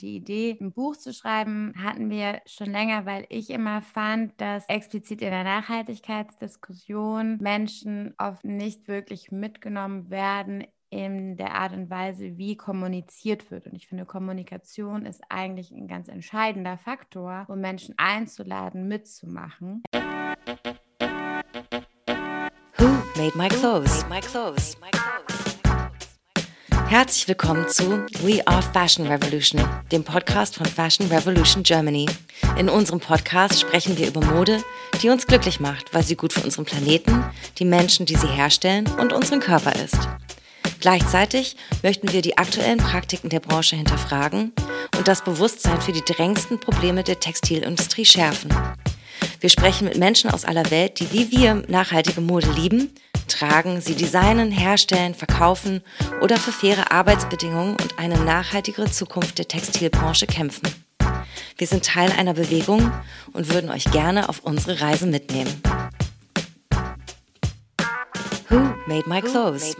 Die Idee, ein Buch zu schreiben, hatten wir schon länger, weil ich immer fand, dass explizit in der Nachhaltigkeitsdiskussion Menschen oft nicht wirklich mitgenommen werden in der Art und Weise, wie kommuniziert wird. Und ich finde, Kommunikation ist eigentlich ein ganz entscheidender Faktor, um Menschen einzuladen, mitzumachen. Who made my clothes? Made my clothes. Herzlich willkommen zu We Are Fashion Revolution, dem Podcast von Fashion Revolution Germany. In unserem Podcast sprechen wir über Mode, die uns glücklich macht, weil sie gut für unseren Planeten, die Menschen, die sie herstellen und unseren Körper ist. Gleichzeitig möchten wir die aktuellen Praktiken der Branche hinterfragen und das Bewusstsein für die drängendsten Probleme der Textilindustrie schärfen. Wir sprechen mit Menschen aus aller Welt, die wie wir nachhaltige Mode lieben, tragen, sie designen, herstellen, verkaufen oder für faire Arbeitsbedingungen und eine nachhaltigere Zukunft der Textilbranche kämpfen. Wir sind Teil einer Bewegung und würden euch gerne auf unsere Reise mitnehmen. Who made my clothes?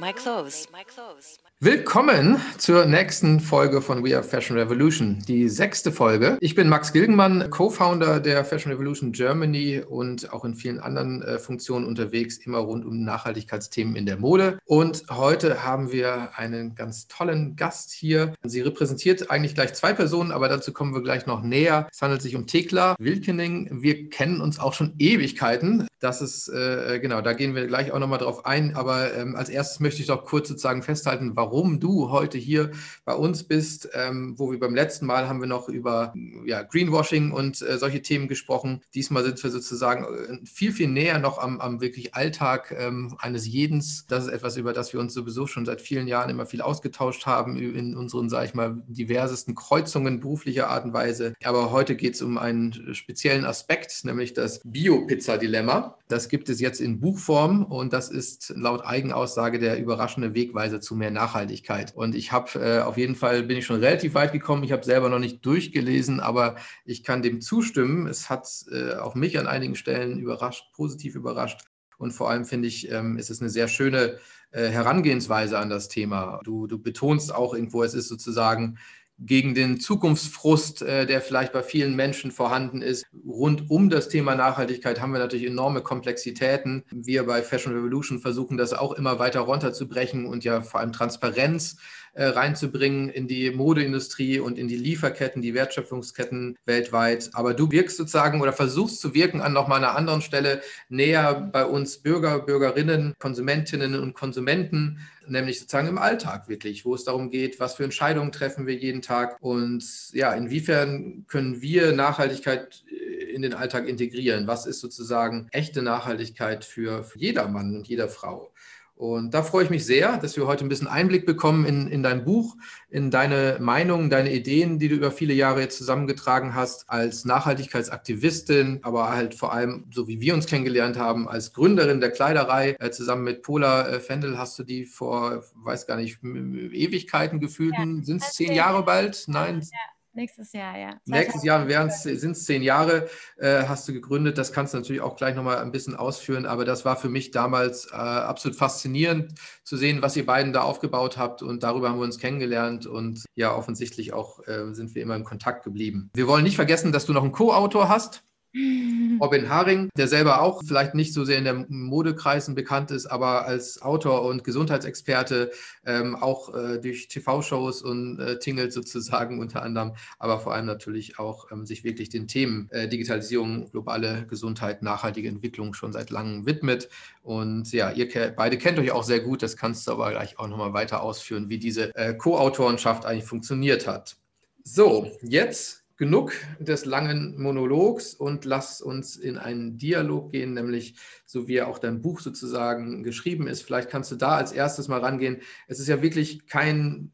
Willkommen zur nächsten Folge von We Are Fashion Revolution, die sechste Folge. Ich bin Max Gilgenmann, Co-Founder der Fashion Revolution Germany und auch in vielen anderen äh, Funktionen unterwegs, immer rund um Nachhaltigkeitsthemen in der Mode. Und heute haben wir einen ganz tollen Gast hier. Sie repräsentiert eigentlich gleich zwei Personen, aber dazu kommen wir gleich noch näher. Es handelt sich um Thekla Wilkening. Wir kennen uns auch schon Ewigkeiten. Das ist, äh, genau, da gehen wir gleich auch nochmal drauf ein. Aber ähm, als erstes möchte ich doch kurz sozusagen festhalten, warum warum du heute hier bei uns bist, ähm, wo wir beim letzten Mal haben wir noch über ja, Greenwashing und äh, solche Themen gesprochen. Diesmal sind wir sozusagen äh, viel, viel näher noch am, am wirklich Alltag ähm, eines Jedens. Das ist etwas, über das wir uns sowieso schon seit vielen Jahren immer viel ausgetauscht haben, in unseren, sage ich mal, diversesten Kreuzungen beruflicher Art und Weise. Aber heute geht es um einen speziellen Aspekt, nämlich das Bio-Pizza-Dilemma. Das gibt es jetzt in Buchform und das ist laut Eigenaussage der überraschende Wegweiser zu mehr Nachhaltigkeit. Nachhaltigkeit. Und ich habe äh, auf jeden Fall bin ich schon relativ weit gekommen. Ich habe selber noch nicht durchgelesen, aber ich kann dem zustimmen. Es hat äh, auch mich an einigen Stellen überrascht, positiv überrascht. Und vor allem finde ich, ähm, ist es eine sehr schöne äh, Herangehensweise an das Thema. Du, du betonst auch irgendwo, es ist sozusagen gegen den Zukunftsfrust, äh, der vielleicht bei vielen Menschen vorhanden ist. Rund um das Thema Nachhaltigkeit haben wir natürlich enorme Komplexitäten. Wir bei Fashion Revolution versuchen das auch immer weiter runterzubrechen und ja vor allem Transparenz reinzubringen in die Modeindustrie und in die Lieferketten, die Wertschöpfungsketten weltweit. Aber du wirkst sozusagen oder versuchst zu wirken an nochmal einer anderen Stelle näher bei uns Bürger, Bürgerinnen, Konsumentinnen und Konsumenten, nämlich sozusagen im Alltag wirklich, wo es darum geht, was für Entscheidungen treffen wir jeden Tag und ja, inwiefern können wir Nachhaltigkeit äh, in den Alltag integrieren? Was ist sozusagen echte Nachhaltigkeit für, für jeder Mann und jeder Frau? Und da freue ich mich sehr, dass wir heute ein bisschen Einblick bekommen in, in dein Buch, in deine Meinungen, deine Ideen, die du über viele Jahre jetzt zusammengetragen hast, als Nachhaltigkeitsaktivistin, aber halt vor allem, so wie wir uns kennengelernt haben, als Gründerin der Kleiderei. Äh, zusammen mit Pola äh, Fendel hast du die vor, weiß gar nicht, Ewigkeiten gefühlten, ja, sind es zehn Jahre bald? Nein. Ja. Nächstes Jahr, ja. Nächstes Jahr sind es zehn Jahre, äh, hast du gegründet. Das kannst du natürlich auch gleich nochmal ein bisschen ausführen. Aber das war für mich damals äh, absolut faszinierend zu sehen, was ihr beiden da aufgebaut habt. Und darüber haben wir uns kennengelernt. Und ja, offensichtlich auch äh, sind wir immer in Kontakt geblieben. Wir wollen nicht vergessen, dass du noch einen Co-Autor hast. Robin Haring, der selber auch vielleicht nicht so sehr in der Modekreisen bekannt ist, aber als Autor und Gesundheitsexperte ähm, auch äh, durch TV-Shows und äh, tingelt sozusagen unter anderem, aber vor allem natürlich auch ähm, sich wirklich den Themen äh, Digitalisierung, globale Gesundheit, nachhaltige Entwicklung schon seit langem widmet. Und ja, ihr ke beide kennt euch auch sehr gut, das kannst du aber gleich auch nochmal weiter ausführen, wie diese äh, Co-Autorenschaft eigentlich funktioniert hat. So, jetzt genug des langen Monologs und lass uns in einen Dialog gehen, nämlich so wie auch dein Buch sozusagen geschrieben ist. Vielleicht kannst du da als erstes mal rangehen. Es ist ja wirklich kein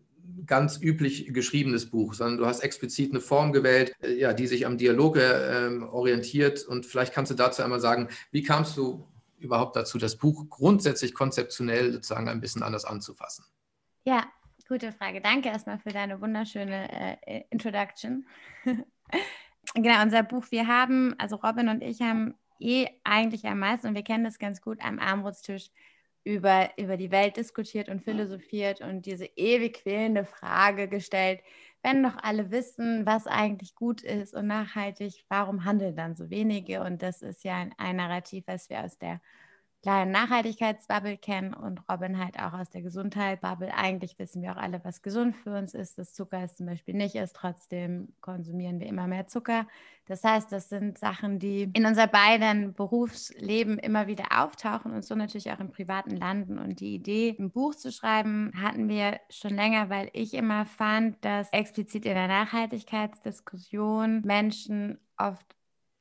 ganz üblich geschriebenes Buch, sondern du hast explizit eine Form gewählt, äh, ja, die sich am Dialog äh, orientiert. Und vielleicht kannst du dazu einmal sagen, wie kamst du überhaupt dazu, das Buch grundsätzlich konzeptionell sozusagen ein bisschen anders anzufassen? Ja, Gute Frage. Danke erstmal für deine wunderschöne äh, Introduction. genau, unser Buch, wir haben, also Robin und ich haben eh eigentlich am meisten, und wir kennen das ganz gut, am Armutstisch über, über die Welt diskutiert und philosophiert und diese ewig quälende Frage gestellt, wenn doch alle wissen, was eigentlich gut ist und nachhaltig, warum handeln dann so wenige? Und das ist ja ein, ein Narrativ, was wir aus der kleinen Nachhaltigkeitsbubble kennen und Robin halt auch aus der Gesundheitsbubble. Eigentlich wissen wir auch alle, was gesund für uns ist, dass Zucker es zum Beispiel nicht ist. Trotzdem konsumieren wir immer mehr Zucker. Das heißt, das sind Sachen, die in unser beiden Berufsleben immer wieder auftauchen und so natürlich auch im privaten landen. Und die Idee, ein Buch zu schreiben, hatten wir schon länger, weil ich immer fand, dass explizit in der Nachhaltigkeitsdiskussion Menschen oft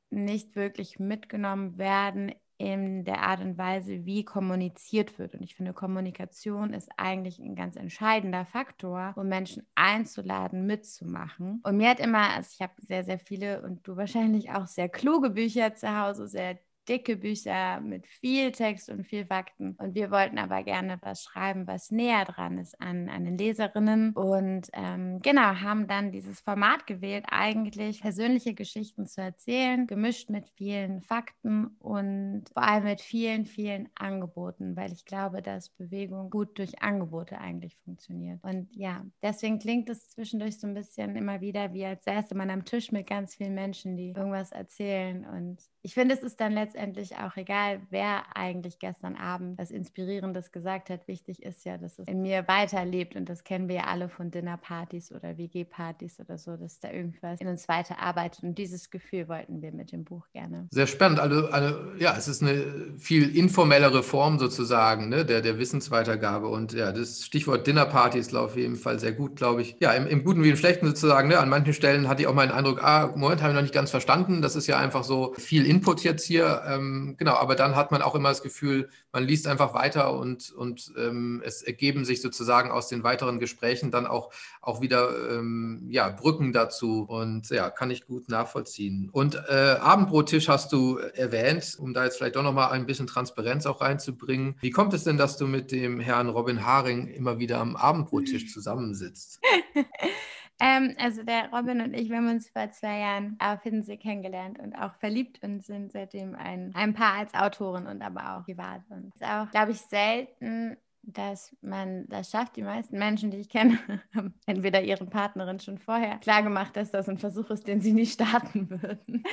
nicht wirklich mitgenommen werden in der Art und Weise, wie kommuniziert wird. Und ich finde, Kommunikation ist eigentlich ein ganz entscheidender Faktor, um Menschen einzuladen, mitzumachen. Und mir hat immer, also ich habe sehr, sehr viele und du wahrscheinlich auch sehr kluge Bücher zu Hause, sehr dicke Bücher mit viel Text und viel Fakten. Und wir wollten aber gerne was schreiben, was näher dran ist an, an den Leserinnen. Und ähm, genau, haben dann dieses Format gewählt, eigentlich persönliche Geschichten zu erzählen, gemischt mit vielen Fakten und vor allem mit vielen, vielen Angeboten, weil ich glaube, dass Bewegung gut durch Angebote eigentlich funktioniert. Und ja, deswegen klingt es zwischendurch so ein bisschen immer wieder, wie als säße man am Tisch mit ganz vielen Menschen, die irgendwas erzählen. Und ich finde, es ist dann letztendlich auch egal, wer eigentlich gestern Abend was Inspirierendes gesagt hat. Wichtig ist ja, dass es in mir weiterlebt und das kennen wir ja alle von Dinnerpartys oder WG-Partys oder so, dass da irgendwas in uns weiterarbeitet und dieses Gefühl wollten wir mit dem Buch gerne. Sehr spannend. Also, also ja, es ist eine viel informellere Form sozusagen ne, der, der Wissensweitergabe und ja, das Stichwort Dinnerparty ist auf jeden Fall sehr gut, glaube ich. Ja, im, im Guten wie im Schlechten sozusagen. Ne, an manchen Stellen hatte ich auch mal den Eindruck, ah, Moment, habe ich noch nicht ganz verstanden. Das ist ja einfach so viel Input jetzt hier. Ähm, genau, aber dann hat man auch immer das Gefühl, man liest einfach weiter und, und ähm, es ergeben sich sozusagen aus den weiteren Gesprächen dann auch, auch wieder ähm, ja, Brücken dazu. Und ja, kann ich gut nachvollziehen. Und äh, Abendbrottisch hast du erwähnt, um da jetzt vielleicht doch nochmal ein bisschen Transparenz auch reinzubringen. Wie kommt es denn, dass du mit dem Herrn Robin Haring immer wieder am Abendbrottisch zusammensitzt? Ähm, also der Robin und ich, wir haben uns vor zwei Jahren auf Hiddensee kennengelernt und auch verliebt und sind seitdem ein, ein Paar als Autorin und aber auch privat. Und es ist auch, glaube ich, selten, dass man das schafft. Die meisten Menschen, die ich kenne, haben entweder ihren Partnerin schon vorher klargemacht, dass das ein Versuch ist, den sie nicht starten würden.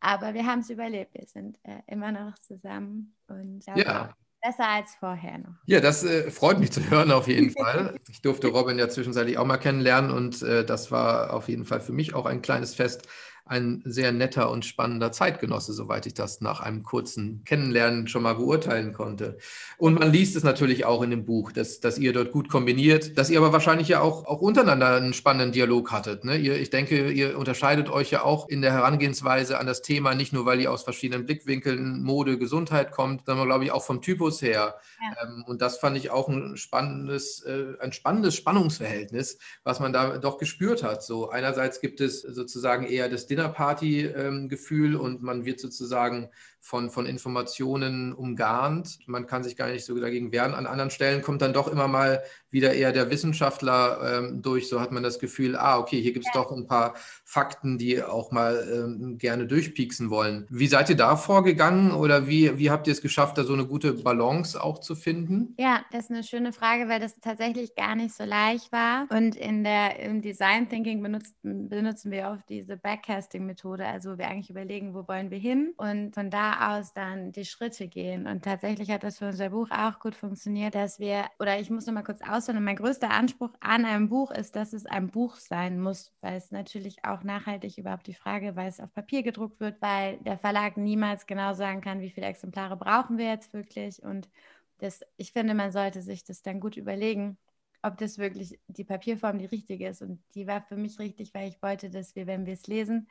Aber wir haben es überlebt. Wir sind äh, immer noch zusammen. Und ja. Besser als vorher noch. Ja, das äh, freut mich zu hören auf jeden Fall. Ich durfte Robin ja zwischenzeitlich auch mal kennenlernen und äh, das war auf jeden Fall für mich auch ein kleines Fest, ein sehr netter und spannender Zeitgenosse, soweit ich das nach einem kurzen Kennenlernen schon mal beurteilen konnte. Und man liest es natürlich auch in dem Buch, dass, dass ihr dort gut kombiniert, dass ihr aber wahrscheinlich ja auch, auch untereinander einen spannenden Dialog hattet. Ne? Ihr, ich denke, ihr unterscheidet euch ja auch in der Herangehensweise an das Thema, nicht nur, weil ihr aus verschiedenen Blickwinkeln Mode, Gesundheit kommt, sondern, glaube ich, auch vom Typus her. Ja. Ähm, und das fand ich auch ein spannendes, äh, ein spannendes Spannungsverhältnis, was man da doch gespürt hat. So einerseits gibt es sozusagen eher das Dinnerparty-Gefühl ähm, und man wird sozusagen von, von Informationen umgarnt. Man kann sich gar nicht so dagegen wehren. An anderen Stellen kommt dann doch immer mal wieder eher der Wissenschaftler ähm, durch. So hat man das Gefühl, ah, okay, hier gibt es ja. doch ein paar Fakten, die auch mal ähm, gerne durchpieksen wollen. Wie seid ihr da vorgegangen oder wie, wie habt ihr es geschafft, da so eine gute Balance auch zu finden? Ja, das ist eine schöne Frage, weil das tatsächlich gar nicht so leicht war. Und in der, im Design Thinking benutzt, benutzen wir oft diese Backcasting-Methode, also wir eigentlich überlegen, wo wollen wir hin und von da aus dann die Schritte gehen. Und tatsächlich hat das für unser Buch auch gut funktioniert, dass wir, oder ich muss noch mal kurz ausholen, mein größter Anspruch an einem Buch ist, dass es ein Buch sein muss, weil es natürlich auch nachhaltig überhaupt die Frage, weil es auf Papier gedruckt wird, weil der Verlag niemals genau sagen kann, wie viele Exemplare brauchen wir jetzt wirklich. Und das, ich finde, man sollte sich das dann gut überlegen, ob das wirklich die Papierform die richtige ist. Und die war für mich richtig, weil ich wollte, dass wir, wenn wir es lesen,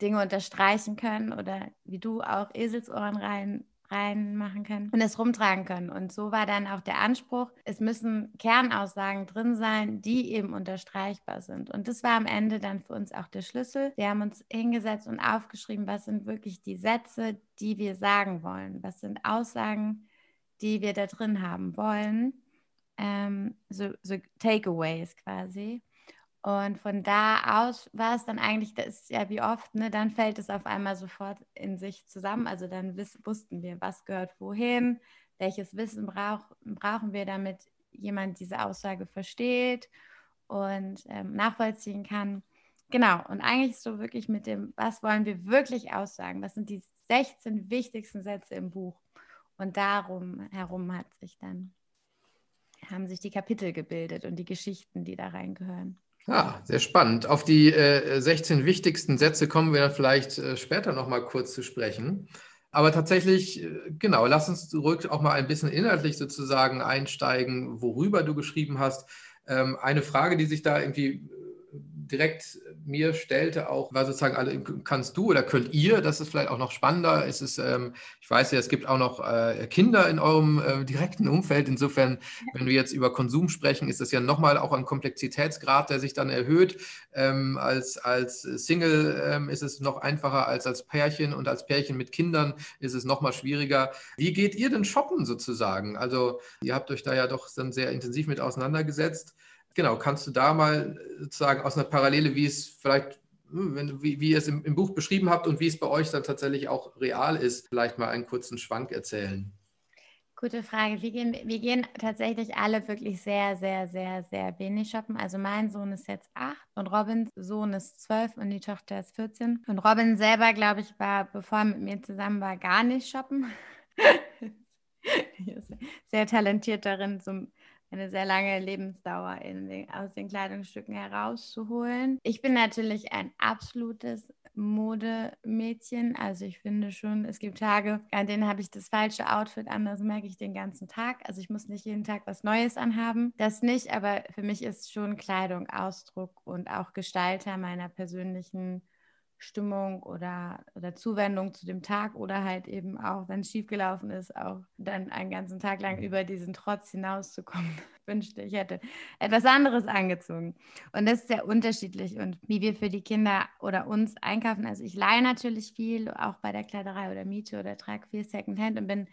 Dinge unterstreichen können oder wie du auch Eselsohren rein reinmachen können und es rumtragen können. Und so war dann auch der Anspruch, es müssen Kernaussagen drin sein, die eben unterstreichbar sind. Und das war am Ende dann für uns auch der Schlüssel. Wir haben uns hingesetzt und aufgeschrieben, was sind wirklich die Sätze, die wir sagen wollen. Was sind Aussagen, die wir da drin haben wollen. Ähm, so, so Takeaways quasi. Und von da aus war es dann eigentlich, das ist ja wie oft, ne, dann fällt es auf einmal sofort in sich zusammen. Also dann wussten wir, was gehört wohin, welches Wissen brauch, brauchen wir, damit jemand diese Aussage versteht und ähm, nachvollziehen kann. Genau, und eigentlich so wirklich mit dem, was wollen wir wirklich aussagen? Was sind die 16 wichtigsten Sätze im Buch? Und darum herum hat sich dann, haben sich die Kapitel gebildet und die Geschichten, die da reingehören. Ah, sehr spannend. Auf die äh, 16 wichtigsten Sätze kommen wir dann vielleicht äh, später nochmal kurz zu sprechen. Aber tatsächlich, äh, genau, lass uns zurück auch mal ein bisschen inhaltlich sozusagen einsteigen, worüber du geschrieben hast. Ähm, eine Frage, die sich da irgendwie direkt mir stellte, auch war sozusagen, alle, kannst du oder könnt ihr, das ist vielleicht auch noch spannender, es ist, ähm, ich weiß ja, es gibt auch noch äh, Kinder in eurem äh, direkten Umfeld, insofern, wenn wir jetzt über Konsum sprechen, ist das ja nochmal auch ein Komplexitätsgrad, der sich dann erhöht. Ähm, als, als Single ähm, ist es noch einfacher als als Pärchen und als Pärchen mit Kindern ist es nochmal schwieriger. Wie geht ihr denn shoppen sozusagen? Also ihr habt euch da ja doch dann sehr intensiv mit auseinandergesetzt. Genau, kannst du da mal sozusagen aus einer Parallele, wie es vielleicht, hm, wenn, wie, wie ihr es im, im Buch beschrieben habt und wie es bei euch dann tatsächlich auch real ist, vielleicht mal einen kurzen Schwank erzählen? Gute Frage. Wir gehen, wir gehen tatsächlich alle wirklich sehr, sehr, sehr, sehr wenig shoppen. Also mein Sohn ist jetzt acht und Robins Sohn ist zwölf und die Tochter ist 14. Und Robin selber, glaube ich, war, bevor er mit mir zusammen war, gar nicht shoppen. sehr talentiert darin, so eine sehr lange Lebensdauer den, aus den Kleidungsstücken herauszuholen. Ich bin natürlich ein absolutes Modemädchen. Also ich finde schon, es gibt Tage, an denen habe ich das falsche Outfit an, das merke ich den ganzen Tag. Also ich muss nicht jeden Tag was Neues anhaben. Das nicht, aber für mich ist schon Kleidung Ausdruck und auch Gestalter meiner persönlichen Stimmung oder, oder Zuwendung zu dem Tag oder halt eben auch, wenn es schiefgelaufen ist, auch dann einen ganzen Tag lang mhm. über diesen Trotz hinauszukommen. wünschte, ich hätte etwas anderes angezogen. Und das ist sehr unterschiedlich und wie wir für die Kinder oder uns einkaufen. Also ich leihe natürlich viel, auch bei der Kleiderei oder Miete oder trage viel Secondhand und bin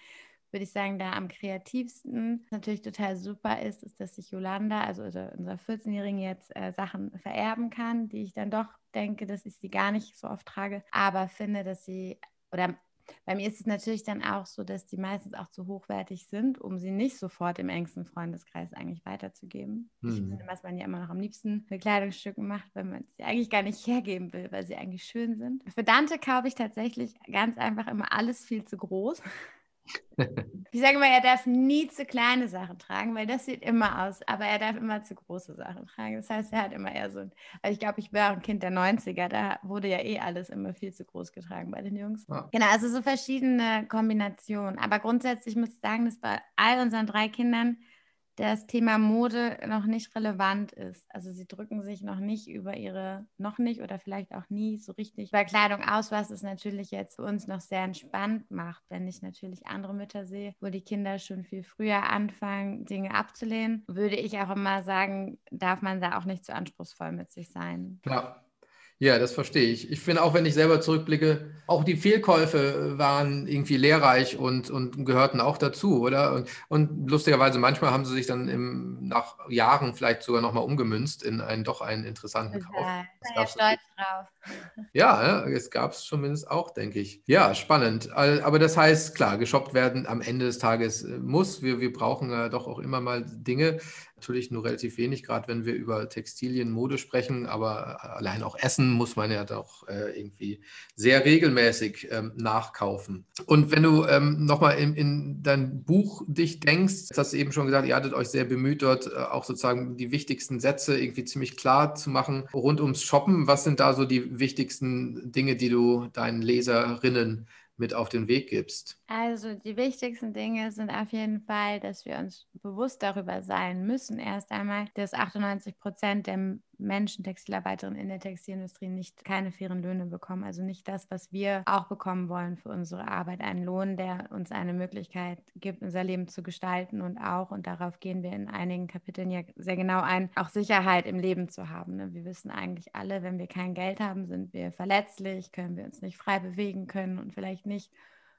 würde ich sagen, da am kreativsten natürlich total super ist, ist, dass sich Yolanda, also unser 14-Jährigen, jetzt äh, Sachen vererben kann, die ich dann doch denke, dass ich sie gar nicht so oft trage, aber finde, dass sie, oder bei mir ist es natürlich dann auch so, dass die meistens auch zu hochwertig sind, um sie nicht sofort im engsten Freundeskreis eigentlich weiterzugeben. Mhm. Ich finde, was man ja immer noch am liebsten mit Kleidungsstücken macht, wenn man sie eigentlich gar nicht hergeben will, weil sie eigentlich schön sind. Für Dante kaufe ich tatsächlich ganz einfach immer alles viel zu groß. Ich sage mal, er darf nie zu kleine Sachen tragen, weil das sieht immer aus, aber er darf immer zu große Sachen tragen. Das heißt, er hat immer eher so ein, also ich glaube, ich wäre ein Kind der 90er, da wurde ja eh alles immer viel zu groß getragen bei den Jungs. Ja. Genau, also so verschiedene Kombinationen. Aber grundsätzlich muss ich sagen, dass bei all unseren drei Kindern das Thema Mode noch nicht relevant ist. Also sie drücken sich noch nicht über ihre, noch nicht oder vielleicht auch nie so richtig bei Kleidung aus, was es natürlich jetzt für uns noch sehr entspannt macht, wenn ich natürlich andere Mütter sehe, wo die Kinder schon viel früher anfangen, Dinge abzulehnen, würde ich auch immer sagen, darf man da auch nicht zu anspruchsvoll mit sich sein. Ja, ja, das verstehe ich. Ich finde auch, wenn ich selber zurückblicke, auch die Fehlkäufe waren irgendwie lehrreich und, und gehörten auch dazu, oder? Und, und lustigerweise, manchmal haben sie sich dann im, nach Jahren vielleicht sogar nochmal umgemünzt in einen doch einen interessanten Kauf. Ja, ich bin stolz drauf. Ja, es gab es zumindest auch, denke ich. Ja, spannend. Aber das heißt, klar, geshoppt werden am Ende des Tages äh, muss. Wir, wir brauchen ja doch auch immer mal Dinge. Natürlich nur relativ wenig, gerade wenn wir über Textilien, Mode sprechen, aber äh, allein auch Essen muss man ja doch äh, irgendwie sehr regelmäßig ähm, nachkaufen. Und wenn du ähm, nochmal in, in dein Buch dich denkst, hast du eben schon gesagt, ihr hattet euch sehr bemüht, dort äh, auch sozusagen die wichtigsten Sätze irgendwie ziemlich klar zu machen rund ums Shoppen. Was sind da so die wichtigsten Dinge, die du deinen Leserinnen mit auf den Weg gibst? Also die wichtigsten Dinge sind auf jeden Fall, dass wir uns bewusst darüber sein müssen, erst einmal, dass 98 Prozent der Menschen, Textilarbeiterinnen in der Textilindustrie nicht keine fairen Löhne bekommen. Also nicht das, was wir auch bekommen wollen für unsere Arbeit. Einen Lohn, der uns eine Möglichkeit gibt, unser Leben zu gestalten und auch, und darauf gehen wir in einigen Kapiteln ja sehr genau ein, auch Sicherheit im Leben zu haben. Ne? Wir wissen eigentlich alle, wenn wir kein Geld haben, sind wir verletzlich, können wir uns nicht frei bewegen können und vielleicht nicht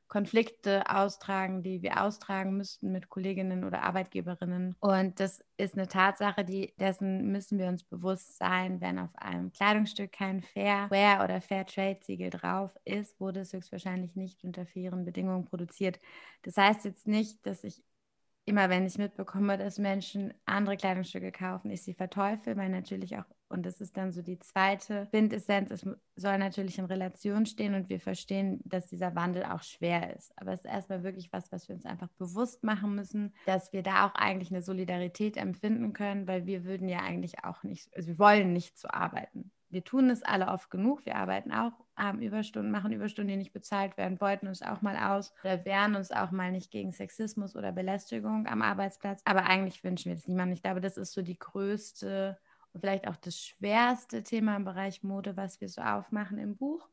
Konflikte austragen, die wir austragen müssten mit Kolleginnen oder Arbeitgeberinnen. Und das ist eine Tatsache, die, dessen müssen wir uns bewusst sein. Wenn auf einem Kleidungsstück kein Fair oder Fair Trade Siegel drauf ist, wurde es höchstwahrscheinlich nicht unter fairen Bedingungen produziert. Das heißt jetzt nicht, dass ich immer wenn ich mitbekomme, dass Menschen andere Kleidungsstücke kaufen, ich sie verteufel, weil natürlich auch Und das ist dann so die zweite Quintessenz. Es soll natürlich in Relation stehen und wir verstehen, dass dieser Wandel auch schwer ist. Aber es ist erstmal wirklich was, was wir uns einfach bewusst machen müssen, dass wir da auch eigentlich eine Solidarität empfinden können, weil wir würden ja eigentlich auch nicht, also wir wollen nicht zu arbeiten wir tun es alle oft genug. Wir arbeiten auch, haben Überstunden, machen Überstunden, die nicht bezahlt werden, beuten uns auch mal aus oder wehren uns auch mal nicht gegen Sexismus oder Belästigung am Arbeitsplatz. Aber eigentlich wünschen wir das niemandem. Ich glaube, das ist so die größte vielleicht auch das schwerste Thema im Bereich Mode, was wir so aufmachen im Buch.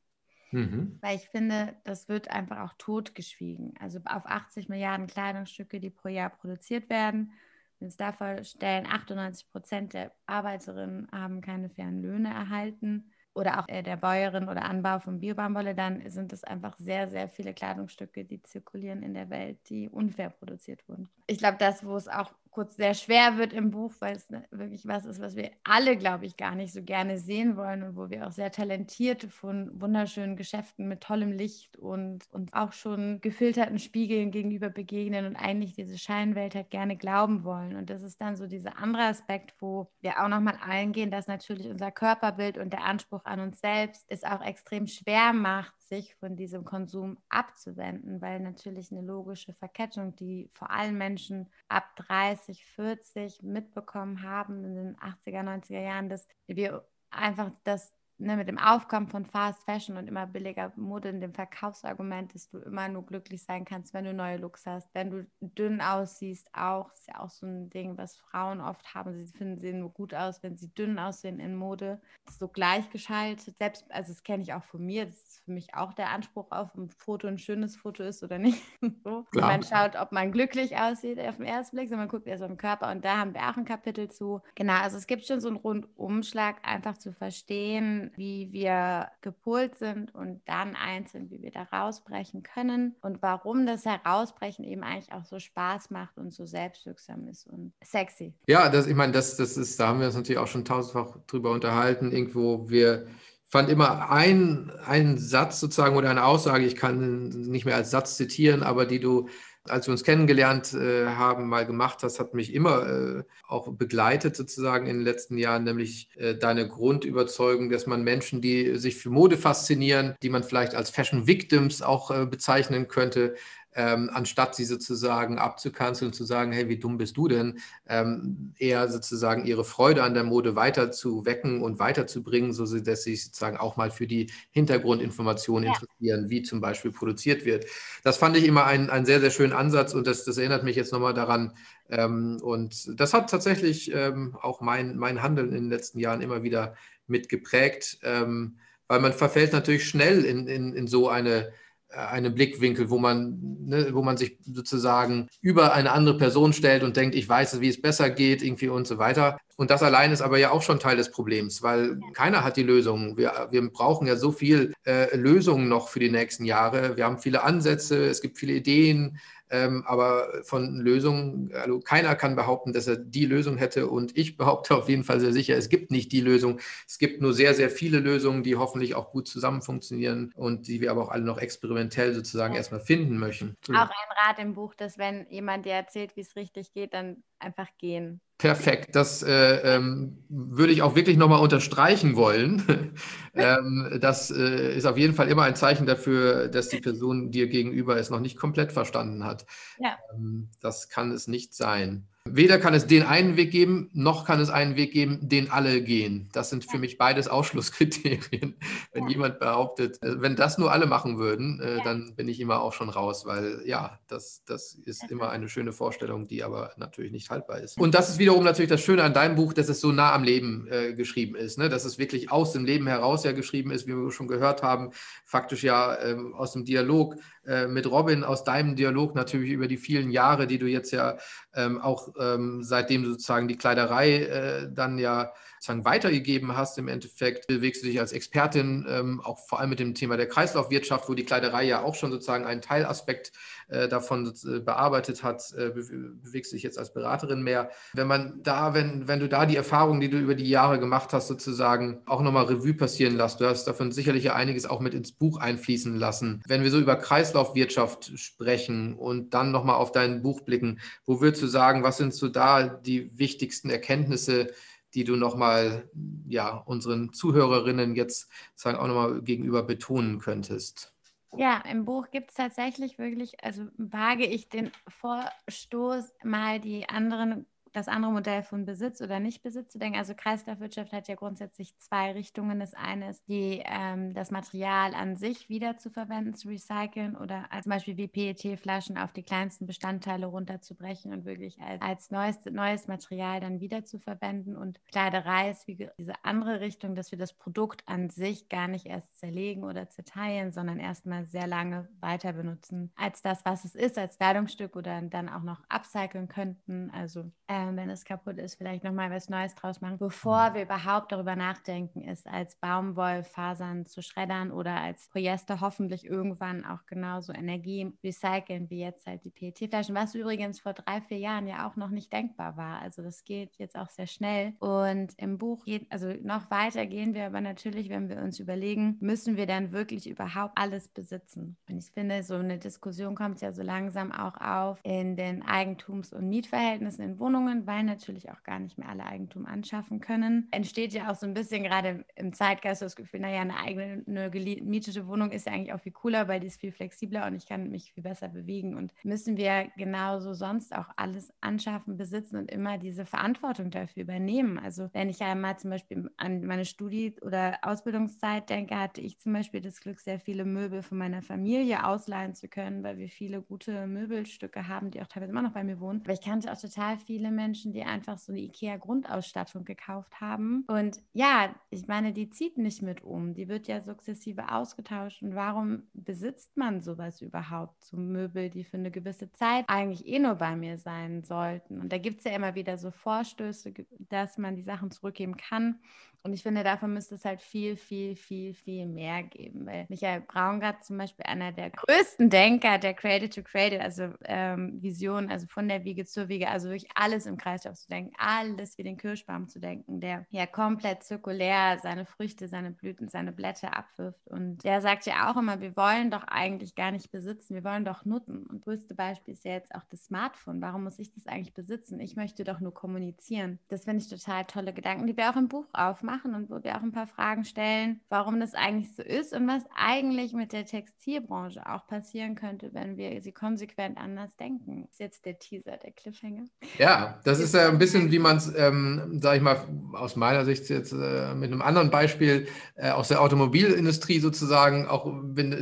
Mhm. Weil ich finde, das wird einfach auch totgeschwiegen. Also auf 80 Milliarden Kleidungsstücke, die pro Jahr produziert werden, wenn es da vorstellen, 98 Prozent der Arbeiterinnen haben keine fairen Löhne erhalten oder auch äh, der Bäuerin oder Anbau von Biobaumwolle, dann sind es einfach sehr, sehr viele Kleidungsstücke, die zirkulieren in der Welt, die unfair produziert wurden. Ich glaube, das, wo es auch kurz sehr schwer wird im Buch, weil es ne, wirklich was ist, was wir alle, glaube ich, gar nicht so gerne sehen wollen und wo wir auch sehr talentierte von wunderschönen Geschäften mit tollem Licht und, und auch schon gefilterten Spiegeln gegenüber begegnen und eigentlich diese Scheinwelt halt gerne glauben wollen. Und das ist dann so dieser andere Aspekt, wo wir auch nochmal eingehen, dass natürlich unser Körperbild und der Anspruch an uns selbst es auch extrem schwer macht, sich von diesem Konsum abzuwenden, weil natürlich eine logische Verkettung, die vor allem Menschen ab 30, 40 mitbekommen haben in den 80er, 90er Jahren, dass wir einfach das ne, mit dem Aufkommen von Fast Fashion und immer billiger Mode in dem Verkaufsargument, dass du immer nur glücklich sein kannst, wenn du neue Looks hast, wenn du dünn aussiehst, auch ist ja auch so ein Ding, was Frauen oft haben. Sie finden sie nur gut aus, wenn sie dünn aussehen in Mode. Das ist so gleichgeschaltet. Selbst, also das kenne ich auch von mir. Das ist für mich auch der Anspruch auf ein Foto ein schönes Foto ist oder nicht. so. Man schaut, ob man glücklich aussieht auf den ersten Blick, sondern man guckt erst den Körper und da haben wir auch ein Kapitel zu. Genau, also es gibt schon so einen Rundumschlag, einfach zu verstehen wie wir gepolt sind und dann einzeln, wie wir da rausbrechen können und warum das Herausbrechen eben eigentlich auch so Spaß macht und so selbstwirksam ist und sexy. Ja, das, ich meine, das, das ist, da haben wir uns natürlich auch schon tausendfach drüber unterhalten, irgendwo wir fand immer ein, einen Satz sozusagen oder eine Aussage, ich kann nicht mehr als Satz zitieren, aber die du als wir uns kennengelernt äh, haben, mal gemacht hast, hat mich immer äh, auch begleitet sozusagen in den letzten Jahren, nämlich äh, deine Grundüberzeugung, dass man Menschen, die sich für Mode faszinieren, die man vielleicht als Fashion Victims auch äh, bezeichnen könnte, ähm, anstatt sie sozusagen abzukanzeln und zu sagen, hey, wie dumm bist du denn, ähm, eher sozusagen ihre Freude an der Mode weiter zu wecken und weiterzubringen, so dass sie sich sozusagen auch mal für die Hintergrundinformationen ja. interessieren, wie zum Beispiel produziert wird. Das fand ich immer einen, einen sehr, sehr schönen Ansatz und das, das erinnert mich jetzt nochmal daran, ähm, und das hat tatsächlich ähm, auch mein, mein Handeln in den letzten Jahren immer wieder mitgeprägt, ähm, weil man verfällt natürlich schnell in, in, in so eine einen Blickwinkel, wo man, ne, wo man sich sozusagen über eine andere Person stellt und denkt, ich weiß, wie es besser geht, irgendwie und so weiter. Und das allein ist aber ja auch schon Teil des Problems, weil keiner hat die Lösung. Wir, wir brauchen ja so viel äh, Lösungen noch für die nächsten Jahre. Wir haben viele Ansätze, es gibt viele Ideen, ähm, aber von Lösungen, also keiner kann behaupten, dass er die Lösung hätte. Und ich behaupte auf jeden Fall sehr sicher, es gibt nicht die Lösung. Es gibt nur sehr, sehr viele Lösungen, die hoffentlich auch gut zusammen funktionieren und die wir aber auch alle noch experimentell sozusagen erstmal finden möchten. Auch ein Rat im Buch, dass wenn jemand dir erzählt, wie es richtig geht, dann einfach gehen. Perfekt, das äh, ähm, würde ich auch wirklich nochmal unterstreichen wollen. ähm, das äh, ist auf jeden Fall immer ein Zeichen dafür, dass die Person dir gegenüber es noch nicht komplett verstanden hat. Ja. Ähm, das kann es nicht sein. Weder kann es den einen Weg geben, noch kann es einen Weg geben, den alle gehen. Das sind für mich beides Ausschlusskriterien. Wenn ja. jemand behauptet, äh, wenn das nur alle machen würden, äh, ja. dann bin ich immer auch schon raus, weil ja, das, das ist immer eine schöne Vorstellung, die aber natürlich nicht haltbar ist. Und das ist wiederum natürlich das Schöne an deinem Buch, dass es so nah am Leben äh, geschrieben ist, ne? dass es wirklich aus dem Leben heraus ja geschrieben ist, wie wir schon gehört haben, faktisch ja ähm, aus dem Dialog äh, mit Robin, aus deinem Dialog natürlich über die vielen Jahre, die du jetzt ja ähm, auch ähm, seitdem du sozusagen die Kleiderei äh, dann ja sozusagen weitergegeben hast, im Endeffekt bewegst du dich als Expertin ähm, auch vor allem mit dem Thema der Kreislaufwirtschaft, wo die Kleiderei ja auch schon sozusagen einen Teilaspekt äh, davon äh, bearbeitet hat, äh, bewegst du dich jetzt als Beraterin mehr. Wenn man da, wenn, wenn du da die Erfahrungen, die du über die Jahre gemacht hast, sozusagen auch nochmal Revue passieren lässt, du hast davon sicherlich ja einiges auch mit ins Buch einfließen lassen. Wenn wir so über Kreislaufwirtschaft sprechen und dann nochmal auf dein Buch blicken, wo würdest du sagen, was sind so da die wichtigsten Erkenntnisse, die du nochmal ja, unseren Zuhörerinnen jetzt sagen, auch nochmal gegenüber betonen könntest? Ja, im Buch gibt es tatsächlich wirklich, also wage ich den Vorstoß, mal die anderen das andere Modell von Besitz oder Nichtbesitz zu denken. Also Kreislaufwirtschaft hat ja grundsätzlich zwei Richtungen. Das eine ist, die, ähm, das Material an sich wieder zu verwenden, zu recyceln oder als zum Beispiel wie PET-Flaschen auf die kleinsten Bestandteile runterzubrechen und wirklich als, als neues, neues Material dann wieder zu verwenden. Und Kleiderei ist wie diese andere Richtung, dass wir das Produkt an sich gar nicht erst zerlegen oder zerteilen, sondern erstmal sehr lange weiter benutzen als das, was es ist, als Kleidungsstück oder dann auch noch upcyclen könnten. Also äh, wenn es kaputt ist, vielleicht nochmal was Neues draus machen, bevor wir überhaupt darüber nachdenken, es als Baumwollfasern zu schreddern oder als Polyester hoffentlich irgendwann auch genauso Energie recyceln wie jetzt halt die PET-Flaschen, was übrigens vor drei, vier Jahren ja auch noch nicht denkbar war. Also das geht jetzt auch sehr schnell. Und im Buch geht, also noch weiter gehen wir aber natürlich, wenn wir uns überlegen, müssen wir dann wirklich überhaupt alles besitzen? Und ich finde, so eine Diskussion kommt ja so langsam auch auf in den Eigentums- und Mietverhältnissen in Wohnungen Wohnungen, weil natürlich auch gar nicht mehr alle Eigentum anschaffen können. Entsteht ja auch so ein bisschen gerade im Zeitgeist das Gefühl, naja, eine eigene eine gemietete Wohnung ist ja eigentlich auch viel cooler, weil die ist viel flexibler und ich kann mich viel besser bewegen. Und müssen wir genauso sonst auch alles anschaffen, besitzen und immer diese Verantwortung dafür übernehmen. Also wenn ich einmal zum Beispiel an meine Studie- oder Ausbildungszeit denke, hatte ich zum Beispiel das Glück, sehr viele Möbel von meiner Familie ausleihen zu können, weil wir viele gute Möbelstücke haben, die auch teilweise immer noch bei mir wohnen. Aber ich kannte auch total viele Menschen, Menschen, die einfach so eine IKEA-Grundausstattung gekauft haben. Und ja, ich meine, die zieht nicht mit um. Die wird ja sukzessive ausgetauscht. Und warum besitzt man sowas überhaupt? So Möbel, die für eine gewisse Zeit eigentlich eh nur bei mir sein sollten. Und da gibt es ja immer wieder so Vorstöße, dass man die Sachen zurückgeben kann. Und ich finde, davon müsste es halt viel, viel, viel, viel mehr geben. Weil Michael Braungart zum Beispiel einer der größten Denker der Cradle to Cradle, also ähm, Vision, also von der Wiege zur Wiege, also wirklich alles im Kreislauf zu denken, alles wie den Kirschbaum zu denken, der ja komplett zirkulär seine Früchte, seine Blüten, seine Blätter abwirft. Und der sagt ja auch immer, wir wollen doch eigentlich gar nicht besitzen, wir wollen doch nutzen. Und größte Beispiel ist ja jetzt auch das Smartphone. Warum muss ich das eigentlich besitzen? Ich möchte doch nur kommunizieren. Das finde ich total tolle Gedanken, die wir auch im Buch aufmachen machen und wo wir auch ein paar Fragen stellen, warum das eigentlich so ist und was eigentlich mit der Textilbranche auch passieren könnte, wenn wir sie konsequent anders denken. Das ist jetzt der Teaser, der Cliffhanger. Ja, das ist ja ein bisschen, wie man es, ähm, sage ich mal, aus meiner Sicht jetzt äh, mit einem anderen Beispiel äh, aus der Automobilindustrie sozusagen auch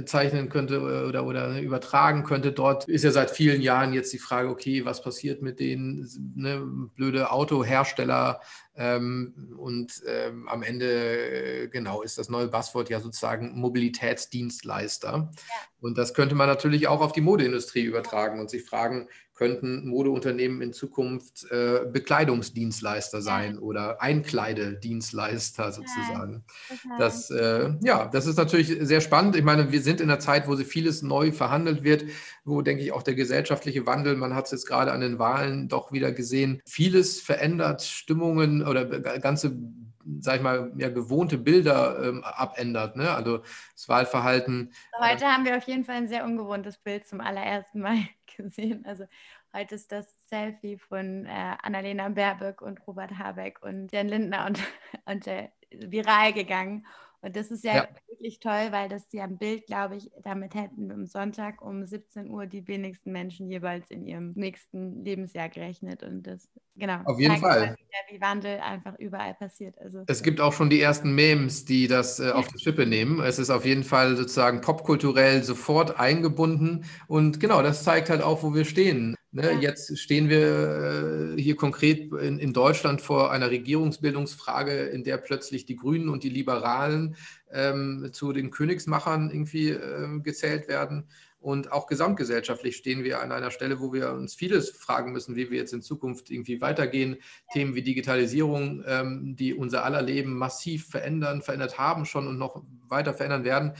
zeichnen könnte äh, oder, oder übertragen könnte. Dort ist ja seit vielen Jahren jetzt die Frage, okay, was passiert mit den ne, blöde Autohersteller, ähm, und ähm, am Ende, äh, genau, ist das neue Buzzword ja sozusagen Mobilitätsdienstleister. Und das könnte man natürlich auch auf die Modeindustrie übertragen und sich fragen, könnten Modeunternehmen in Zukunft äh, Bekleidungsdienstleister sein oder Einkleidedienstleister sozusagen. Ja, das, äh, ja, das ist natürlich sehr spannend. Ich meine, wir sind in einer Zeit, wo vieles neu verhandelt wird, wo, denke ich, auch der gesellschaftliche Wandel, man hat es jetzt gerade an den Wahlen doch wieder gesehen, vieles verändert Stimmungen oder ganze sag ich mal, ja, gewohnte Bilder ähm, abändert. Ne? Also das Wahlverhalten. Heute äh, haben wir auf jeden Fall ein sehr ungewohntes Bild zum allerersten Mal gesehen. Also heute ist das Selfie von äh, Annalena Baerbock und Robert Habeck und Jan Lindner und, und äh, viral gegangen. Und das ist ja, ja, wirklich toll, weil das ja ein Bild, glaube ich, damit hätten wir am Sonntag um 17 Uhr die wenigsten Menschen jeweils in ihrem nächsten Lebensjahr gerechnet. Und das, genau. Auf jeden Fall. Wieder, wie Wandel einfach überall passiert. Also, es gibt auch schon die ersten Memes, die das äh, auf die Schippe nehmen. Es ist auf jeden Fall sozusagen popkulturell sofort eingebunden. Und genau, das zeigt halt auch, wo wir stehen. Ne. Jetzt stehen wir äh, hier konkret in, in, Deutschland vor einer Regierungsbildungsfrage, in der plötzlich die Grünen und die Liberalen ähm, zu den Königsmachern irgendwie äh, gezählt werden. Und auch gesamtgesellschaftlich stehen wir an einer Stelle, wo wir uns vieles fragen müssen, wie wir jetzt in Zukunft irgendwie weitergehen. Themen wie Digitalisierung, ähm, die unser aller Leben massiv verändern, verändert haben schon und noch weiter verändern werden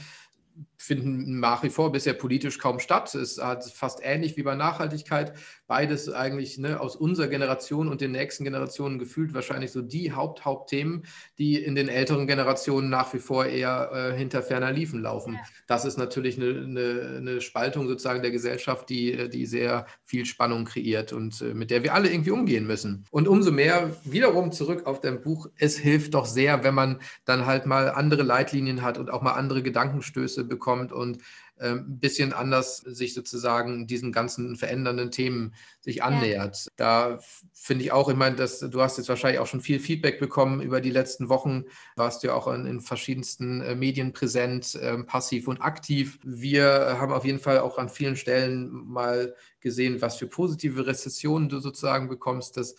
finden nach wie vor bisher politisch kaum statt. Es hat fast ähnlich wie bei Nachhaltigkeit. Beides eigentlich ne, aus unserer Generation und den nächsten Generationen gefühlt wahrscheinlich so die Haupt Hauptthemen, die in den älteren Generationen nach wie vor eher äh, hinter ferner Liefen laufen. Ja. Das ist natürlich eine, eine, eine, Spaltung sozusagen der Gesellschaft, die, die sehr viel Spannung kreiert und äh, mit der wir alle irgendwie umgehen müssen. Und umso mehr wiederum zurück auf dein Buch, es hilft doch sehr, wenn man dann halt mal andere Leitlinien hat und auch mal andere Gedankenstöße bekommt und ein ähm, bisschen anders sich sozusagen diesen ganzen verändernden Themen sich annähert. Ja. Da finde ich auch, ich meine, dass du hast jetzt wahrscheinlich auch schon viel Feedback bekommen über die letzten Wochen, warst du ja auch in, in verschiedensten äh, Medien präsent, äh, passiv und aktiv. Wir haben auf jeden Fall auch an vielen Stellen mal gesehen, was für positive Rezessionen du sozusagen bekommst. Das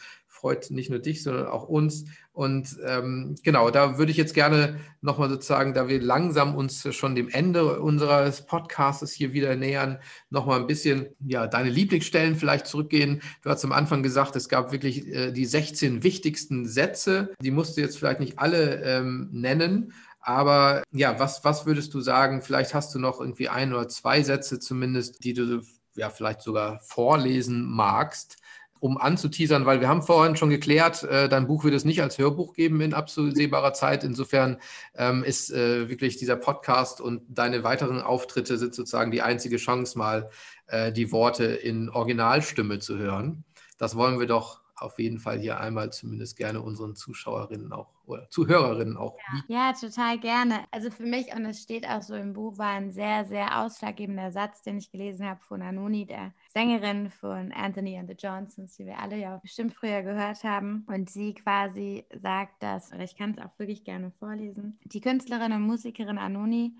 freut nicht nur dich, sondern auch uns. Und ähm, genau, da würde ich jetzt gerne nochmal sozusagen, da wir langsam uns schon dem Ende unseres Podcasts hier wieder nähern, nochmal ein bisschen, ja, deine Lieblingsstellen vielleicht zurückgehen. Du hast am Anfang gesagt, es gab wirklich äh, die 16 wichtigsten Sätze. Die musst du jetzt vielleicht nicht alle ähm, nennen. Aber ja, was, was würdest du sagen? Vielleicht hast du noch irgendwie ein oder zwei Sätze zumindest, die du ja vielleicht sogar vorlesen magst, um anzuteasern, weil wir haben vorhin schon geklärt, äh, dein Buch wird es nicht als Hörbuch geben in absehbarer Zeit. Insofern ähm, ist äh, wirklich dieser Podcast und deine weiteren Auftritte sind sozusagen die einzige Chance, mal äh, die Worte in Originalstimme zu hören. Das wollen wir doch auf jeden Fall hier einmal zumindest gerne unseren Zuschauerinnen auch oder Zuhörerinnen auch. Ja, ja, total gerne. Also für mich, und es steht auch so im Buch, war ein sehr, sehr ausschlaggebender Satz, den ich gelesen habe von Anoni, der Sängerin von Anthony and the Johnsons, die wir alle ja bestimmt früher gehört haben. Und sie quasi sagt das, oder ich kann es auch wirklich gerne vorlesen. Die Künstlerin und Musikerin Anoni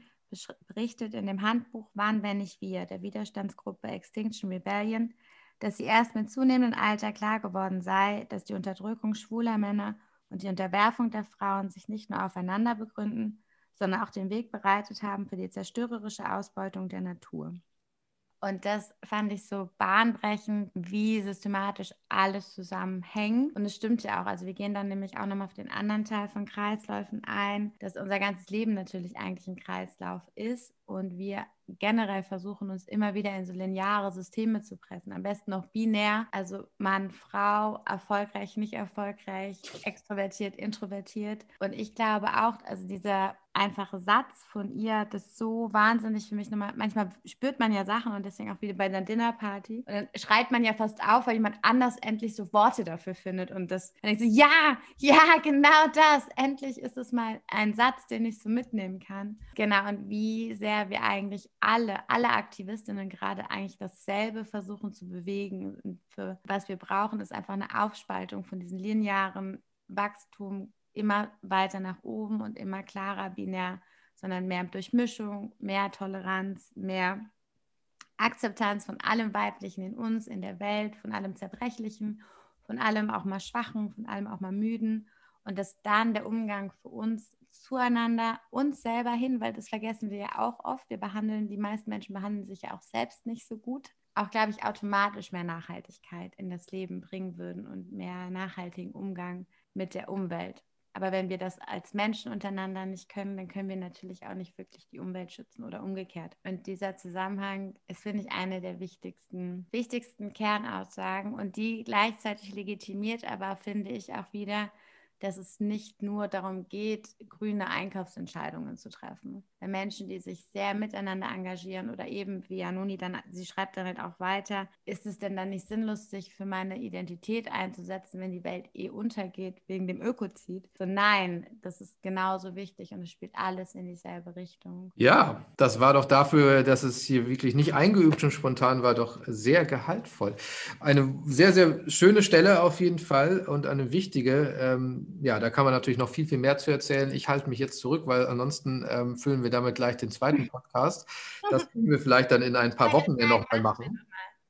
berichtet in dem Handbuch Wann, wenn nicht wir, der Widerstandsgruppe Extinction Rebellion, dass sie erst mit zunehmendem Alter klar geworden sei, dass die Unterdrückung schwuler Männer und die Unterwerfung der Frauen sich nicht nur aufeinander begründen, sondern auch den Weg bereitet haben für die zerstörerische Ausbeutung der Natur. Und das fand ich so bahnbrechend, wie systematisch alles zusammenhängt. Und es stimmt ja auch. Also wir gehen dann nämlich auch nochmal auf den anderen Teil von Kreisläufen ein, dass unser ganzes Leben natürlich eigentlich ein Kreislauf ist und wir generell versuchen, uns immer wieder in so lineare Systeme zu pressen. Am besten noch binär, also Mann, Frau, erfolgreich, nicht erfolgreich, extrovertiert, introvertiert. Und ich glaube auch, also dieser einfache Satz von ihr, das so wahnsinnig für mich nochmal. Manchmal spürt man ja Sachen und deswegen auch wieder bei einer Dinnerparty. Und dann schreit man ja fast auf, weil jemand anders endlich so Worte dafür findet. Und das, dann denke ich so, ja, ja, genau das. Endlich ist es mal ein Satz, den ich so mitnehmen kann. Genau. Und wie sehr wir eigentlich alle, alle Aktivistinnen gerade eigentlich dasselbe versuchen zu bewegen. Und für was wir brauchen, ist einfach eine Aufspaltung von diesen linearen Wachstum immer weiter nach oben und immer klarer binär, sondern mehr Durchmischung, mehr Toleranz, mehr Akzeptanz von allem Weiblichen in uns, in der Welt, von allem Zerbrechlichen, von allem auch mal Schwachen, von allem auch mal Müden. Und dass dann der Umgang für uns zueinander, uns selber hin, weil das vergessen wir ja auch oft. Wir behandeln, die meisten Menschen behandeln sich ja auch selbst nicht so gut. Auch, glaube ich, automatisch mehr Nachhaltigkeit in das Leben bringen würden und mehr nachhaltigen Umgang mit der Umwelt. Aber wenn wir das als Menschen untereinander nicht können, dann können wir natürlich auch nicht wirklich die Umwelt schützen oder umgekehrt. Und dieser Zusammenhang ist, finde ich, eine der wichtigsten, wichtigsten Kernaussagen und die gleichzeitig legitimiert aber, finde ich, auch wieder dass es nicht nur darum geht, grüne Einkaufsentscheidungen zu treffen. Bei Menschen, die sich sehr miteinander engagieren oder eben wie Januni dann, sie schreibt dann halt auch weiter, ist es denn dann nicht sinnlos, sich für meine Identität einzusetzen, wenn die Welt eh untergeht wegen dem Ökozid? So nein, das ist genauso wichtig und es spielt alles in dieselbe Richtung. Ja, das war doch dafür, dass es hier wirklich nicht eingeübt und spontan war, doch sehr gehaltvoll. Eine sehr, sehr schöne Stelle auf jeden Fall und eine wichtige. Ähm, ja, da kann man natürlich noch viel, viel mehr zu erzählen. Ich halte mich jetzt zurück, weil ansonsten ähm, füllen wir damit gleich den zweiten Podcast. Das können wir vielleicht dann in ein paar Wochen noch mal machen.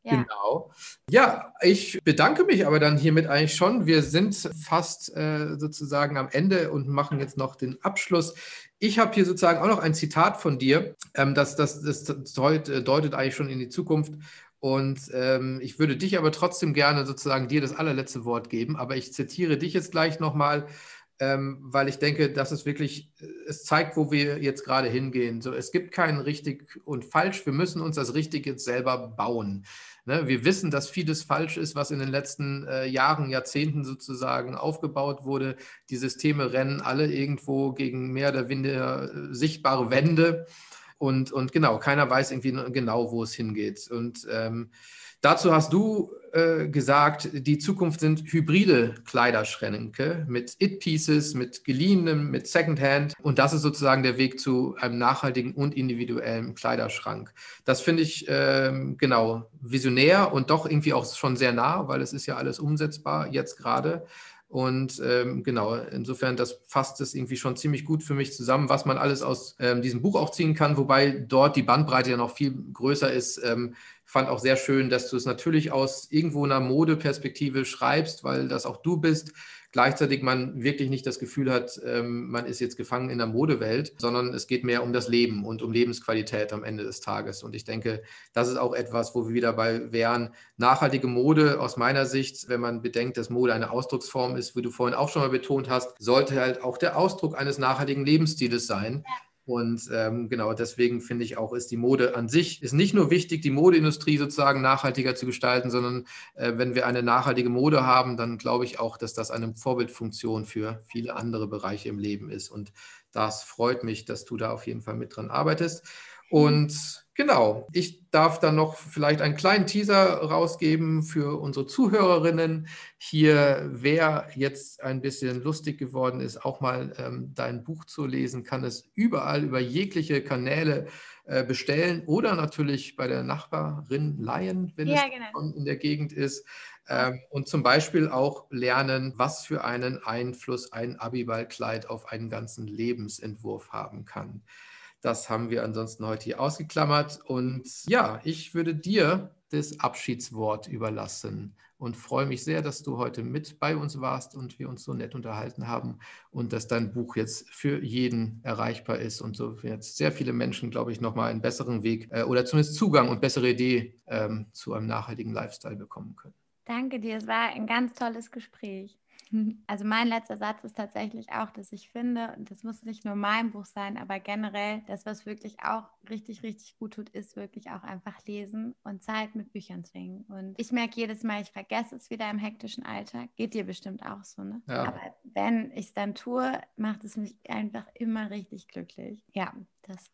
Ja. Genau. Ja, ich bedanke mich aber dann hiermit eigentlich schon. Wir sind fast äh, sozusagen am Ende und machen jetzt noch den Abschluss. Ich habe hier sozusagen auch noch ein Zitat von dir. Ähm, das, das, das deutet, deutet eigentlich schon in die Zukunft. Und ähm, ich würde dich aber trotzdem gerne sozusagen dir das allerletzte Wort geben. Aber ich zitiere dich jetzt gleich nochmal. ähm, weil ich denke, dass es wirklich, es zeigt, wo wir jetzt gerade hingehen. So, es gibt kein richtig und falsch. Wir müssen uns das richtig jetzt selber bauen. Ne? Wir wissen, dass vieles falsch ist, was in den letzten äh, Jahren, Jahrzehnten sozusagen aufgebaut wurde. Die Systeme rennen alle irgendwo gegen mehr oder weniger äh, sichtbare Wände. Und, und genau, keiner weiß irgendwie genau, wo es hingeht. Und ähm, Dazu hast du äh, gesagt, die Zukunft sind hybride Kleiderschränke mit It-Pieces, mit geliehenem, mit Secondhand. Und das ist sozusagen der Weg zu einem nachhaltigen und individuellen Kleiderschrank. Das finde ich ähm, genau visionär und doch irgendwie auch schon sehr nah, weil es ist ja alles umsetzbar jetzt gerade. Und ähm, genau, insofern, das fasst es irgendwie schon ziemlich gut für mich zusammen, was man alles aus ähm, diesem Buch auch ziehen kann, wobei dort die Bandbreite ja noch viel größer ist. Ähm, fand auch sehr schön, dass du es natürlich aus irgendwo einer Modeperspektive schreibst, weil das auch du bist. Gleichzeitig man wirklich nicht das Gefühl hat, ähm, man ist jetzt gefangen in der Modewelt, sondern es geht mehr um das Leben und um Lebensqualität am Ende des Tages. Und ich denke, das ist auch etwas, wo wir wieder bei wären. Nachhaltige Mode aus meiner Sicht, wenn man bedenkt, dass Mode eine Ausdrucksform ist, wie du vorhin auch schon mal betont hast, sollte halt auch der Ausdruck eines nachhaltigen Lebensstils sein. Und ähm, genau deswegen finde ich auch, ist die Mode an sich, ist nicht nur wichtig, die Modeindustrie sozusagen nachhaltiger zu gestalten, sondern äh, wenn wir eine nachhaltige Mode haben, dann glaube ich auch, dass das eine Vorbildfunktion für viele andere Bereiche im Leben ist. Und das freut mich, dass du da auf jeden Fall mit dran arbeitest. Und Genau, ich darf dann noch vielleicht einen kleinen Teaser rausgeben für unsere Zuhörerinnen. Hier, wer jetzt ein bisschen lustig geworden ist, auch mal ähm, dein Buch zu lesen, kann es überall über jegliche Kanäle äh, bestellen oder natürlich bei der Nachbarin leihen, wenn ja, es genau. in der Gegend ist. Ähm, und zum Beispiel auch lernen, was für einen Einfluss ein Abiballkleid auf einen ganzen Lebensentwurf haben kann. Das haben wir ansonsten heute hier ausgeklammert. Und ja, ich würde dir das Abschiedswort überlassen und freue mich sehr, dass du heute mit bei uns warst und wir uns so nett unterhalten haben und dass dein Buch jetzt für jeden erreichbar ist und so jetzt sehr viele Menschen, glaube ich, nochmal einen besseren Weg äh, oder zumindest Zugang und bessere Idee ähm, zu einem nachhaltigen Lifestyle bekommen können. Danke dir, es war ein ganz tolles Gespräch. Also mein letzter Satz ist tatsächlich auch, dass ich finde, und das muss nicht nur mein Buch sein, aber generell, das, was wirklich auch richtig, richtig gut tut, ist wirklich auch einfach lesen und Zeit mit Büchern zwingen. Und ich merke jedes Mal, ich vergesse es wieder im hektischen Alltag. Geht dir bestimmt auch so, ne? Ja. Aber wenn ich es dann tue, macht es mich einfach immer richtig glücklich. Ja, das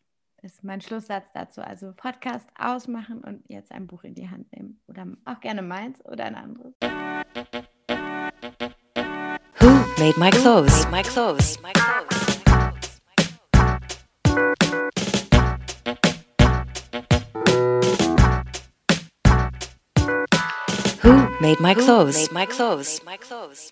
ist mein Schlusssatz dazu. Also Podcast ausmachen und jetzt ein Buch in die Hand nehmen. Oder auch gerne meins oder ein anderes. Who made my clothes. Made my clothes. Who made my clothes? Made my clothes. Made my clothes.